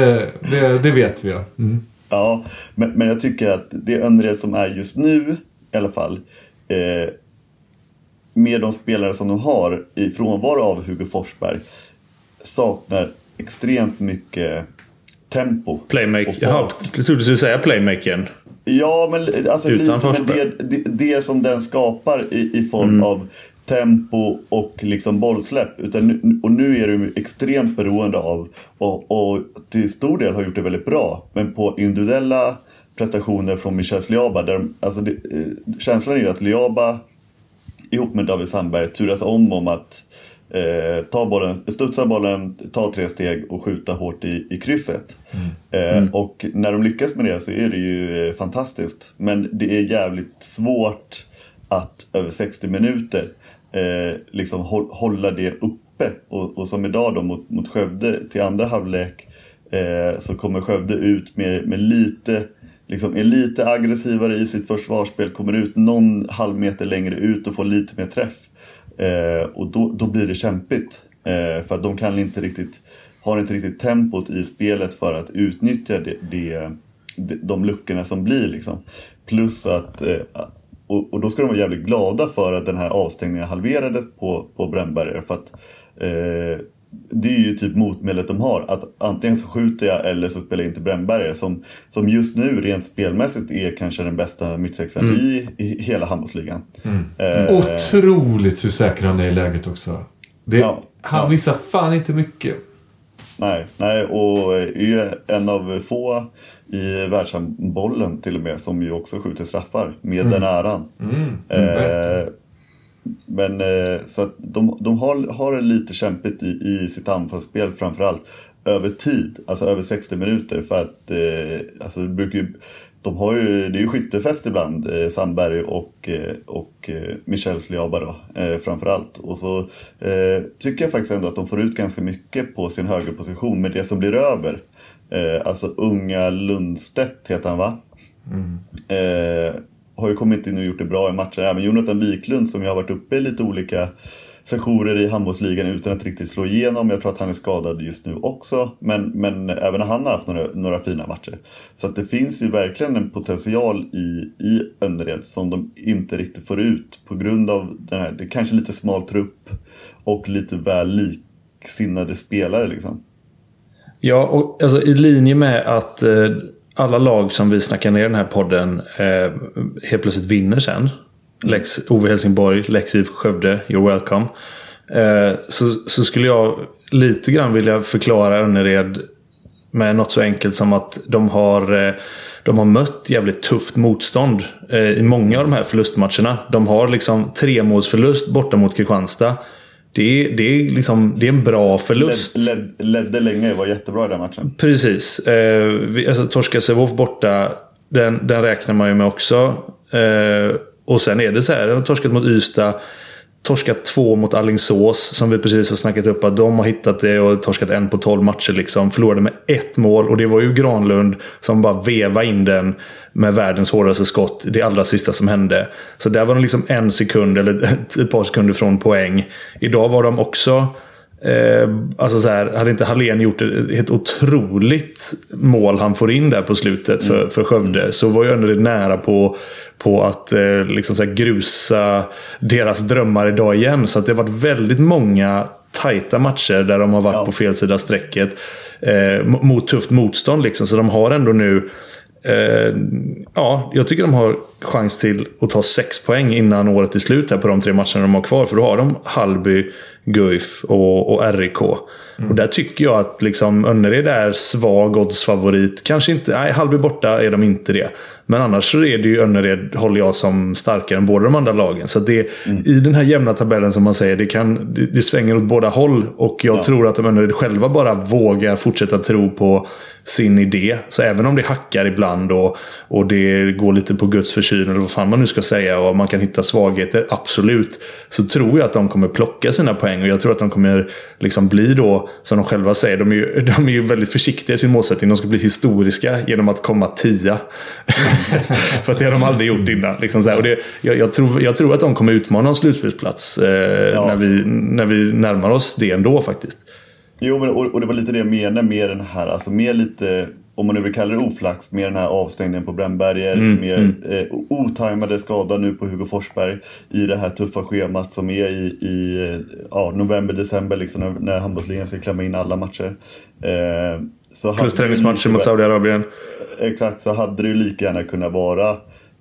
det, det vet vi ja. Mm. Ja, men, men jag tycker att det Önnered som är just nu i alla fall. Eh, med de spelare som de har i frånvaro av Hugo Forsberg. Saknar extremt mycket tempo. Playmaker. jag trodde du skulle säga playmakern. Ja, men alltså Utan lite, men det, det, det som den skapar i, i form av tempo och liksom bollsläpp. Utan nu, och nu är du extremt beroende av, och, och till stor del har gjort det väldigt bra, men på individuella prestationer från Michel Liaba. Där, alltså det, eh, känslan är ju att Liaba ihop med David Sandberg turas om om att eh, ta bollen, studsa bollen, ta tre steg och skjuta hårt i, i krysset. Eh, och när de lyckas med det så är det ju eh, fantastiskt. Men det är jävligt svårt att över 60 minuter eh, liksom hå- hålla det uppe. Och, och som idag då mot, mot Skövde till andra halvlek eh, så kommer Skövde ut med, med lite liksom är lite aggressivare i sitt försvarsspel, kommer ut någon halv meter längre ut och får lite mer träff. Eh, och då, då blir det kämpigt. Eh, för att de kan inte riktigt, har inte riktigt tempot i spelet för att utnyttja det, det, de, luckorna som blir. Liksom. Plus att, eh, och, och då ska de vara jävligt glada för att den här avstängningen halverades på, på Brännberger. För att eh, det är ju typ motmedlet de har. Att antingen så skjuter jag eller så spelar jag inte Brännberger. Som, som just nu rent spelmässigt är kanske den bästa mittsexan i, i hela handbollsligan. Eh, Otroligt hur säker han är i läget också. Det, Ja, han ja. missar fan inte mycket. Nej, nej, och är ju en av få i världshandbollen till och med som ju också skjuter straffar med den äran. Eh, verkligen. Men eh, så att de, de har, har det lite kämpigt i, i sitt anfallsspel framförallt över tid, alltså över 60 minuter för att eh, alltså det brukar ju, de har ju, det är ju skyttefest ibland, eh, Sandberg och, eh, och Michel Sliaba då, eh, framförallt. Och så eh, tycker jag faktiskt ändå att de får ut ganska mycket på sin högerposition med det som blir över. Eh, alltså unga Lundstedt heter han va? Eh, har ju kommit in och gjort det bra i matcher. Även Jonathan Wiklund som ju har varit uppe i lite olika sessioner i handbollsligan utan att riktigt slå igenom. Jag tror att han är skadad just nu också. Men, men även han har haft några, några fina matcher. Så att det finns ju verkligen en potential i, i Önnered som de inte riktigt får ut på grund av den här, det kanske lite smal trupp och lite väl liksinnade spelare liksom. Ja, och alltså, i linje med att eh, alla lag som vi snackar ner i den här podden eh, helt plötsligt vinner sen. Lex Ove Helsingborg, Lex IF Skövde, you're welcome. Eh, så, så skulle jag lite grann vilja förklara Önnered med något så enkelt som att de har, eh, de har mött jävligt tufft motstånd eh, i många av de här förlustmatcherna. De har liksom tremålsförlust borta mot Kristianstad. Det är, det, är liksom, det är en bra förlust. Led, led, ledde länge, var jättebra i den matchen. Precis. Eh, vi, alltså, torska Sävehof borta, den, den räknar man ju med också. Eh, och sen är det så här, de har torskat mot Ystad. Torskat två mot Allingsås som vi precis har snackat upp att de har hittat det och torskat en på tolv matcher. Liksom. Förlorade med ett mål och det var ju Granlund som bara vevade in den med världens hårdaste skott. Det allra sista som hände. Så där var de liksom en sekund eller ett par sekunder från poäng. Idag var de också Eh, alltså så här, hade inte Hallén gjort ett, ett otroligt mål han får in där på slutet för, för Skövde så var ju ändå nära på, på att eh, liksom så grusa deras drömmar idag igen. Så att det har varit väldigt många tajta matcher där de har varit Ja. på fel sida strecket. Eh, mot tufft motstånd liksom. Så de har ändå nu Eh, ja, jag tycker de har chans till att ta sex poäng innan året är slut här på de tre matcherna de har kvar. För då har de Hallby, Guif och, och RIK. Och där tycker jag att liksom Önnered är svag oddsfavorit. Kanske inte, nej Hallby borta är de inte det. Men annars så är det ju Önnered, håller jag som starkare än båda de andra lagen. Så det, i den här jämna tabellen som man säger, det, kan, det, det svänger åt båda håll. Och jag tror att de Önnered själva bara vågar fortsätta tro på sin idé. Så även om det hackar ibland och, och det går lite på Guds försyn eller vad fan man nu ska säga och man kan hitta svagheter, absolut. Så tror jag att de kommer plocka sina poäng och jag tror att de kommer liksom bli då, som de själva säger, de är ju, de är ju väldigt försiktiga i sin målsättning. De ska bli historiska genom att komma tia. För att det har de aldrig gjort innan. Liksom. Och det, jag, jag, tror, jag tror att de kommer utmana en slutspelsplats eh, Ja. när, vi, när vi närmar oss det ändå faktiskt. Jo, men, och, och det var lite det jag menade med den här, alltså mer lite, om man nu vill kalla det oflax, med den här avstängningen på Brännberger, med Eh, otajmade skada nu på Hugo Forsberg i det här tuffa schemat som är i, i eh, ja, november, december liksom när, när handbollsligan ska klämma in alla matcher. Eh, så Plus träningsmatcher mot Saudiarabien. Exakt, så hade det ju lika gärna kunnat vara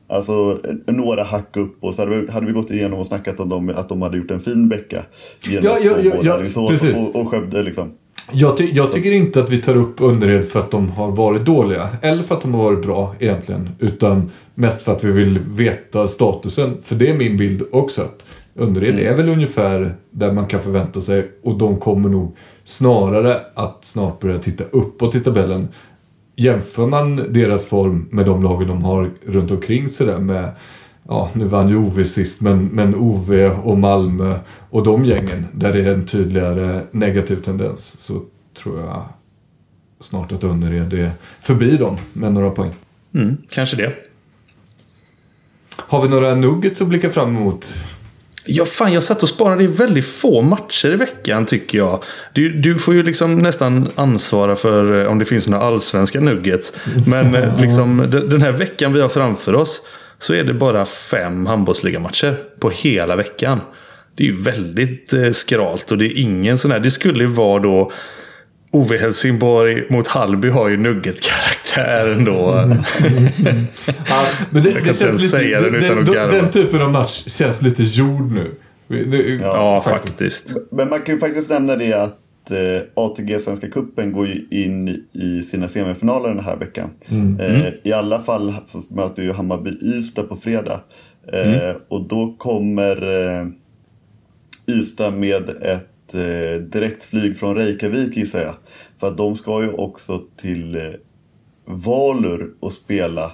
Alltså några hack upp och så hade vi, hade vi gått igenom och snackat om dem, att de hade gjort en fin vecka. Genom Ja, ja, ja, ja, Alingsås precis. och, och Skövde liksom. Jag, ty jag tycker inte att vi tar upp Önnered för att de har varit dåliga. Eller för att de har varit bra egentligen. Utan mest för att vi vill veta statusen. För det är min bild också. Att Önnered är väl ungefär där man kan förvänta sig. Och de kommer nog snarare att snart börja titta uppåt i tabellen. Jämför man deras form med de lagen de har runt omkring sig där med Ja, nu vann ju Ove sist, men, men Ove och Malmö och de gängen där det är en tydligare negativ tendens så tror jag snart att Önnered är förbi dem med några poäng. Mm, kanske det. Har vi några nuggets att blicka fram emot? Ja, fan, jag satt och sparade i väldigt få matcher i veckan tycker jag. Du, du får ju liksom nästan ansvara för eh, om det finns några allsvenska nuggets. Men eh, liksom, de- den här veckan vi har framför oss så är det bara fem handbollsligamatcher på hela veckan. Det är ju väldigt eh, skralt och det är ingen sån här. Det skulle ju vara då Ove Helsingborg mot Hallby har ju nugget-karaktär ändå. Ja, men det, kan det inte känns ens lite, säga den den, utan att den, garva. den typen av match känns lite gjord nu. nu ja, faktiskt. Men man kan ju faktiskt nämna det att eh, ATG Svenska Cupen går ju in i sina semifinaler den här veckan. Eh, I alla fall så möter ju Hammarby Ystad på fredag. Eh, Och då kommer eh, Ystad med ett eh, direktflyg från Reykjavik gissar jag. För att de ska ju också till eh, Valur och spela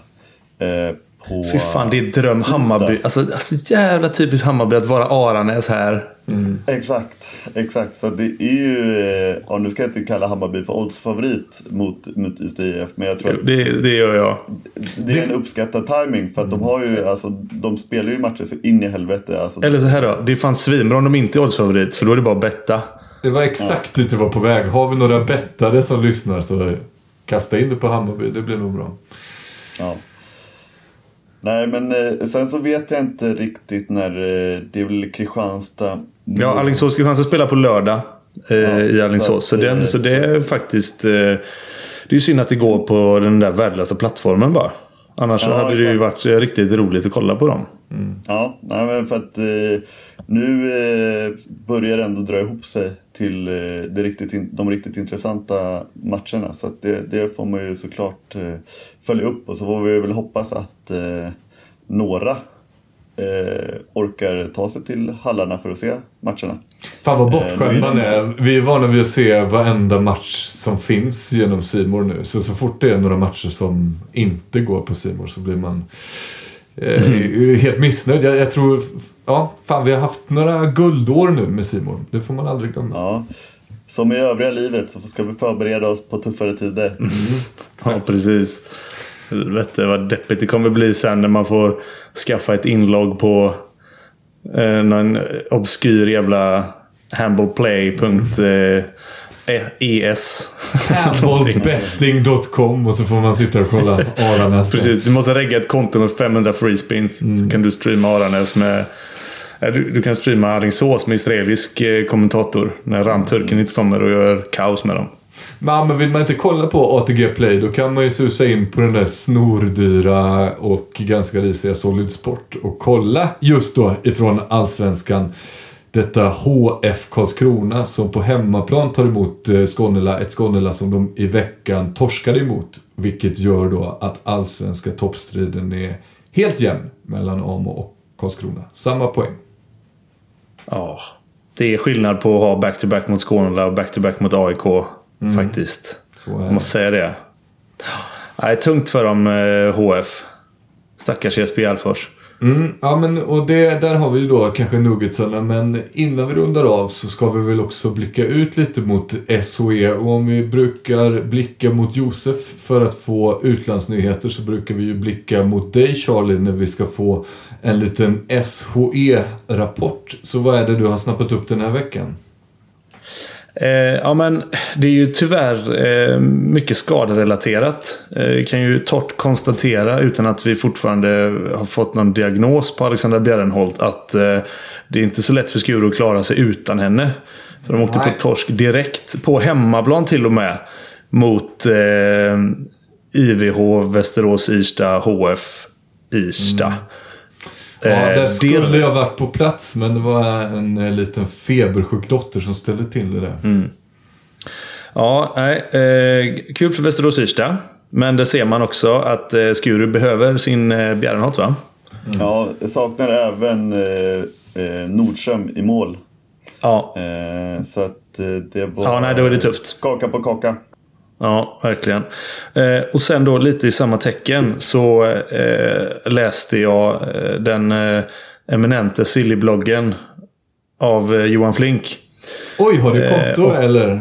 på Fy fan, det är dröm tisdag. Hammarby. Alltså, alltså jävla typiskt Hammarby att vara Aranäs här. Exakt, exakt. Så det är ju, eh, ja, nu ska jag inte kalla Hammarby för oddsfavorit mot, mot Ystad IF, men jag tror att Det, det gör jag. det är en uppskattad timing för att de har ju, alltså, de spelar ju matcher så in i helvete. Alltså, Eller så här då. Det är fan svinbra om de inte är oddsfavorit. För då är det bara att betta. Det var exakt dit du var på väg. Har vi några bettare som lyssnar så kasta in det på Hammarby. Det blir nog bra. Ja. Nej, men eh, sen så vet jag inte riktigt när eh, det är väl Kristianstad. Ja, Alingsås ska chansa spela på lördag. Eh, I Alingsås. Så, så den, eh, så det är faktiskt... Eh, det är ju synd att det går på den där värdelösa plattformen bara. Annars Ja, hade det ju exakt. varit eh, riktigt roligt att kolla på dem. Ja, nej, men för att eh, nu eh, börjar det ändå dra ihop sig till eh, det riktigt in, de riktigt intressanta matcherna. Så det, det får man ju såklart eh, följa upp och så får vi väl hoppas att några orkar ta sig till hallarna för att se matcherna. Fan vad ni är är. Vi är vana vid att se varenda match som finns genom Simor nu. Så så fort det är några matcher som inte går på Simor så blir man eh, helt missnöjd. Jag, jag tror... Ja, fan vi har haft några guldår nu med Simor. Det får man aldrig glömma. Ja. Som i övriga livet så ska vi förbereda oss på tuffare tider. Ja, precis. Helvete vad deppigt det kommer bli sen när man får skaffa ett inlogg på eh, någon obskyr jävla handballplay.es. Handballbetting.com och så får man sitta och kolla Aranäs. Precis, du måste regga ett konto med 500 free spins. Så kan du streama Aranäs med... eh, Du, du kan streama Alingsås med israelisk eh, kommentator. När ramturken inte kommer och gör kaos med dem. Men, men vill man inte kolla på ATG Play då kan man ju susa in på den där snordyra och ganska risiga Solid Sport och kolla just då ifrån Allsvenskan detta HF Karlskrona som på hemmaplan tar emot eh, Skånela, ett Skånela som de i veckan torskade emot. Vilket gör då att allsvenska toppstriden är helt jämn mellan Amo och Karlskrona. Samma poäng. Ja, det är skillnad på att ha back-to-back mot Skåne och back-to-back mot AIK. Faktiskt. Så är Jag det. måste säga det. Nej, tungt för dem, eh, HF. Stackars Jesper Järfors. Mm, ja, men och det, där har vi ju då kanske nuggetsarna, men innan vi rundar av så ska vi väl också blicka ut lite mot SOE. Och om vi brukar blicka mot Josef för att få utlandsnyheter så brukar vi ju blicka mot dig Charlie när vi ska få en liten SHE-rapport. Så vad är det du har snappat upp den här veckan? Eh, ja, men det är ju tyvärr eh, mycket skaderelaterat. Eh, kan ju torrt konstatera, utan att vi fortfarande har fått någon diagnos på Alexandra Bjärrenholt, att eh, det är inte så lätt för Skuru att klara sig utan henne. För de åkte Nej. på torsk direkt, på hemmaplan till och med, mot eh, IVH, Västerås, Irsta, HF, Irsta. Ja, Eh, där det- skulle jag varit på plats men det var en eh, liten febersjuk dotter som ställde till det där. Ja, nej, eh, kul för Västerås Irsta. Men det ser man också att eh, Skuru behöver sin eh, Bjärrenholt va? Ja, jag saknar även eh, eh, Nordström i mål. Ja, Eh, så att eh, det var... Ja, nej, då är det tufft. Kaka på kaka. Ja verkligen. Eh, och sen då lite i samma tecken så eh, läste jag eh, den eh, eminente Silly-bloggen av eh, Johan Flink. Oj, har du konto eller?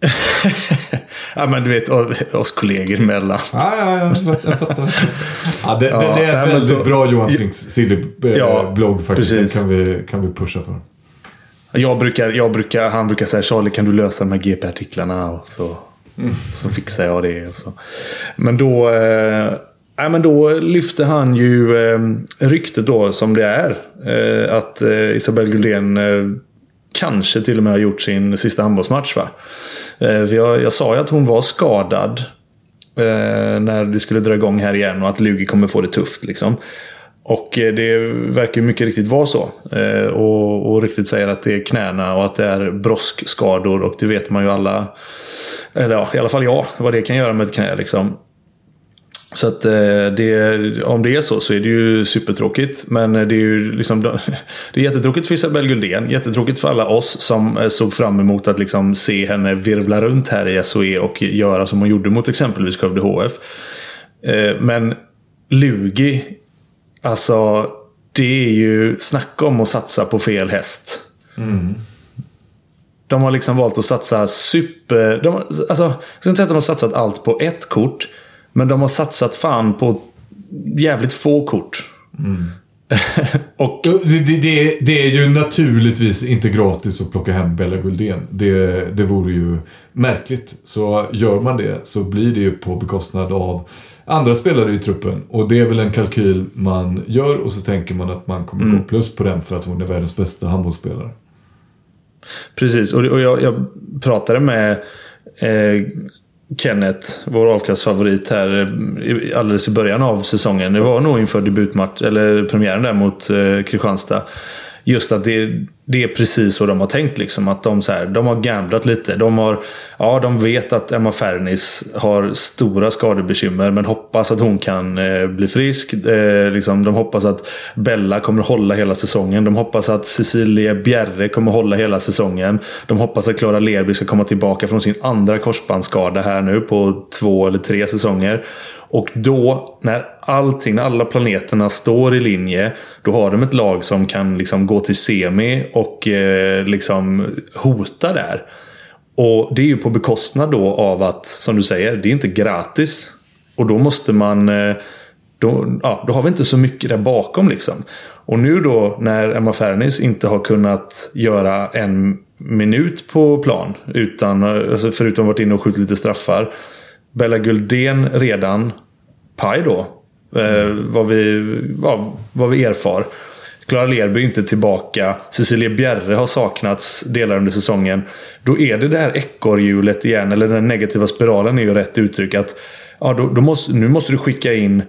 ja, men du vet oss kollegor emellan. Ja, ja, ja, jag fattar. Jag fattar. Ja, det, Ja, den är men väldigt så- bra Johan Flinks Silly-blogg Ja, faktiskt. Den kan vi, kan vi pusha för. Jag brukar, jag brukar, han brukar säga Charlie kan du lösa de här GP-artiklarna? Och så, så fixar jag det. Och så. Men då, eh, nej, men då lyfte han ju eh, ryktet då som det är. Eh, att eh, Isabelle Guldén eh, kanske till och med har gjort sin sista handbollsmatch. Va? Eh, jag, jag sa ju att hon var skadad eh, när det skulle dra igång här igen och att Lugi kommer få det tufft. Liksom. Och eh, det verkar ju mycket riktigt vara så. Eh, och, och riktigt säger att det är knäna och att det är broskskador och det vet man ju alla. Eller ja, i alla fall jag, vad det kan göra med ett knä liksom. Så att eh, det, om det är så så är det ju supertråkigt. Men det är ju liksom, det är jättetråkigt för Isabelle Guldén. Jättetråkigt för alla oss som eh, såg fram emot att liksom se henne virvla runt här i SOE och göra som hon gjorde mot exempelvis Skövde HF. Eh, Men Lugi. Alltså, det är ju snacka om att satsa på fel häst. De har liksom valt att satsa super... De, alltså, jag ska inte säga att de har satsat allt på ett kort. Men de har satsat fan på jävligt få kort. och Det, det, det, är ju naturligtvis inte gratis att plocka hem Bella Guldén. Det, det vore ju märkligt. Så gör man det så blir det ju på bekostnad av andra spelare i truppen. Och det är väl en kalkyl man gör och så tänker man att man kommer gå plus på den för att hon är världens bästa handbollsspelare. Precis, och, och jag, jag pratade med eh, Kenneth, vår avkastfavorit här, eh, alldeles i början av säsongen. Det var nog inför debutmatch, eller premiären där mot eh, Kristianstad. Just att det, det är precis så de har tänkt. Liksom, att de, så här, de har gamblat lite. De, har, ja, de vet att Emma Fernis har stora skadebekymmer men hoppas att hon kan eh, bli frisk. Eh, liksom, de hoppas att Bella kommer hålla hela säsongen. De hoppas att Cecilia Bjerre kommer hålla hela säsongen. De hoppas att Klara Lerby ska komma tillbaka från sin andra korsbandsskada här nu på två eller tre säsonger. Och då, när allting, när alla planeterna står i linje, då har de ett lag som kan liksom gå till semi och eh, liksom hota där. Och det är ju på bekostnad då av att, som du säger, det är inte gratis. Och då måste man... eh, Då, ja, då har vi inte så mycket där bakom liksom. Och nu då när Emma Fernis inte har kunnat göra en minut på plan. Utan, alltså förutom varit inne och skjutit lite straffar. Bella Guldén redan paj då. Eh, vad, vi, ja, vad vi erfar. Klara Lerby är inte tillbaka. Cecilia Bjerre har saknats delar under säsongen. Då är det det här ekorrhjulet igen, eller den negativa spiralen är ju rätt uttryck. Att, ja, då, då måste, nu måste du skicka in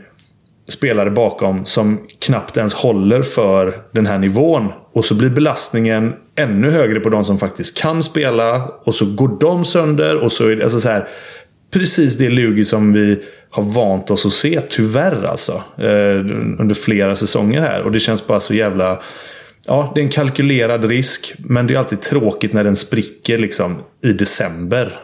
spelare bakom som knappt ens håller för den här nivån. Och så blir belastningen ännu högre på de som faktiskt kan spela. Och så går de sönder. Och så är det alltså så här, precis det Lugi som vi har vant oss att se, tyvärr alltså. Eh, under flera säsonger här. Och det känns bara så jävla... Ja, det är en kalkylerad risk. Men det är alltid tråkigt när den spricker liksom i december.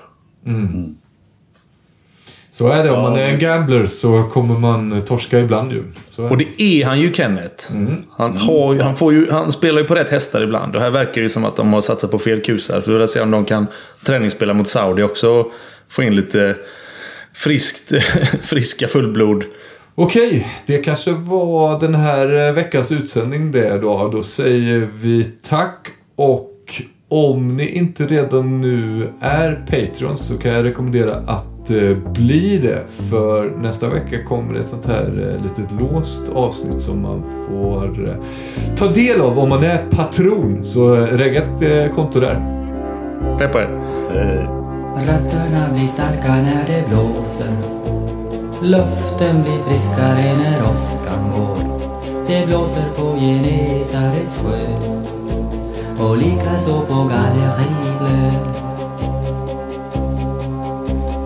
Så är det. Om man är en gambler så kommer man torska ibland ju. Är Och det. det är han ju Kenneth. Han, har, han, får ju, han spelar ju på rätt hästar ibland. Och här verkar det ju som att de har satsat på fel kusar. Så vi vill se om de kan träningsspela mot Saudi också. Få in lite friskt, friska fullblod. Okej, det kanske var den här eh, veckans utsändning det då. Då säger vi tack och om ni inte redan nu är Patreon så kan jag rekommendera att eh, bli det. För nästa vecka kommer det ett sånt här eh, litet låst avsnitt som man får ta del av om man är patron. Så regga ett konto där. Tack på er. Rötterna blir starka när det blåser. Luften blir friskare när åskan går. Det blåser på Genesarets sjö. Och likaså på Gallerivlö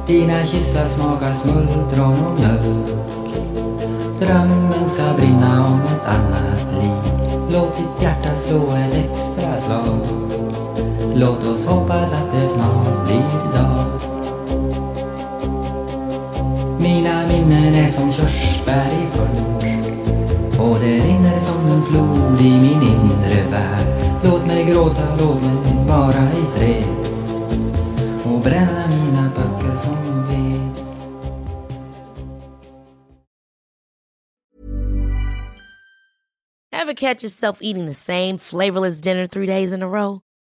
Dina kyssar smakar smultron och mjölk. Drömmen ska brinna om ett annat liv. Låt ditt hjärta slå ett extra slag. Låt oss hoppas att det snart blir dag Mina minnen är som körsbär i punsch. Och det rinner som en flod i min inre värld. Låt mig gråta, låt mig vara i fred. Och bränna mina böcker som ved. Ever catch yourself eating the same flavorless dinner three days in a row?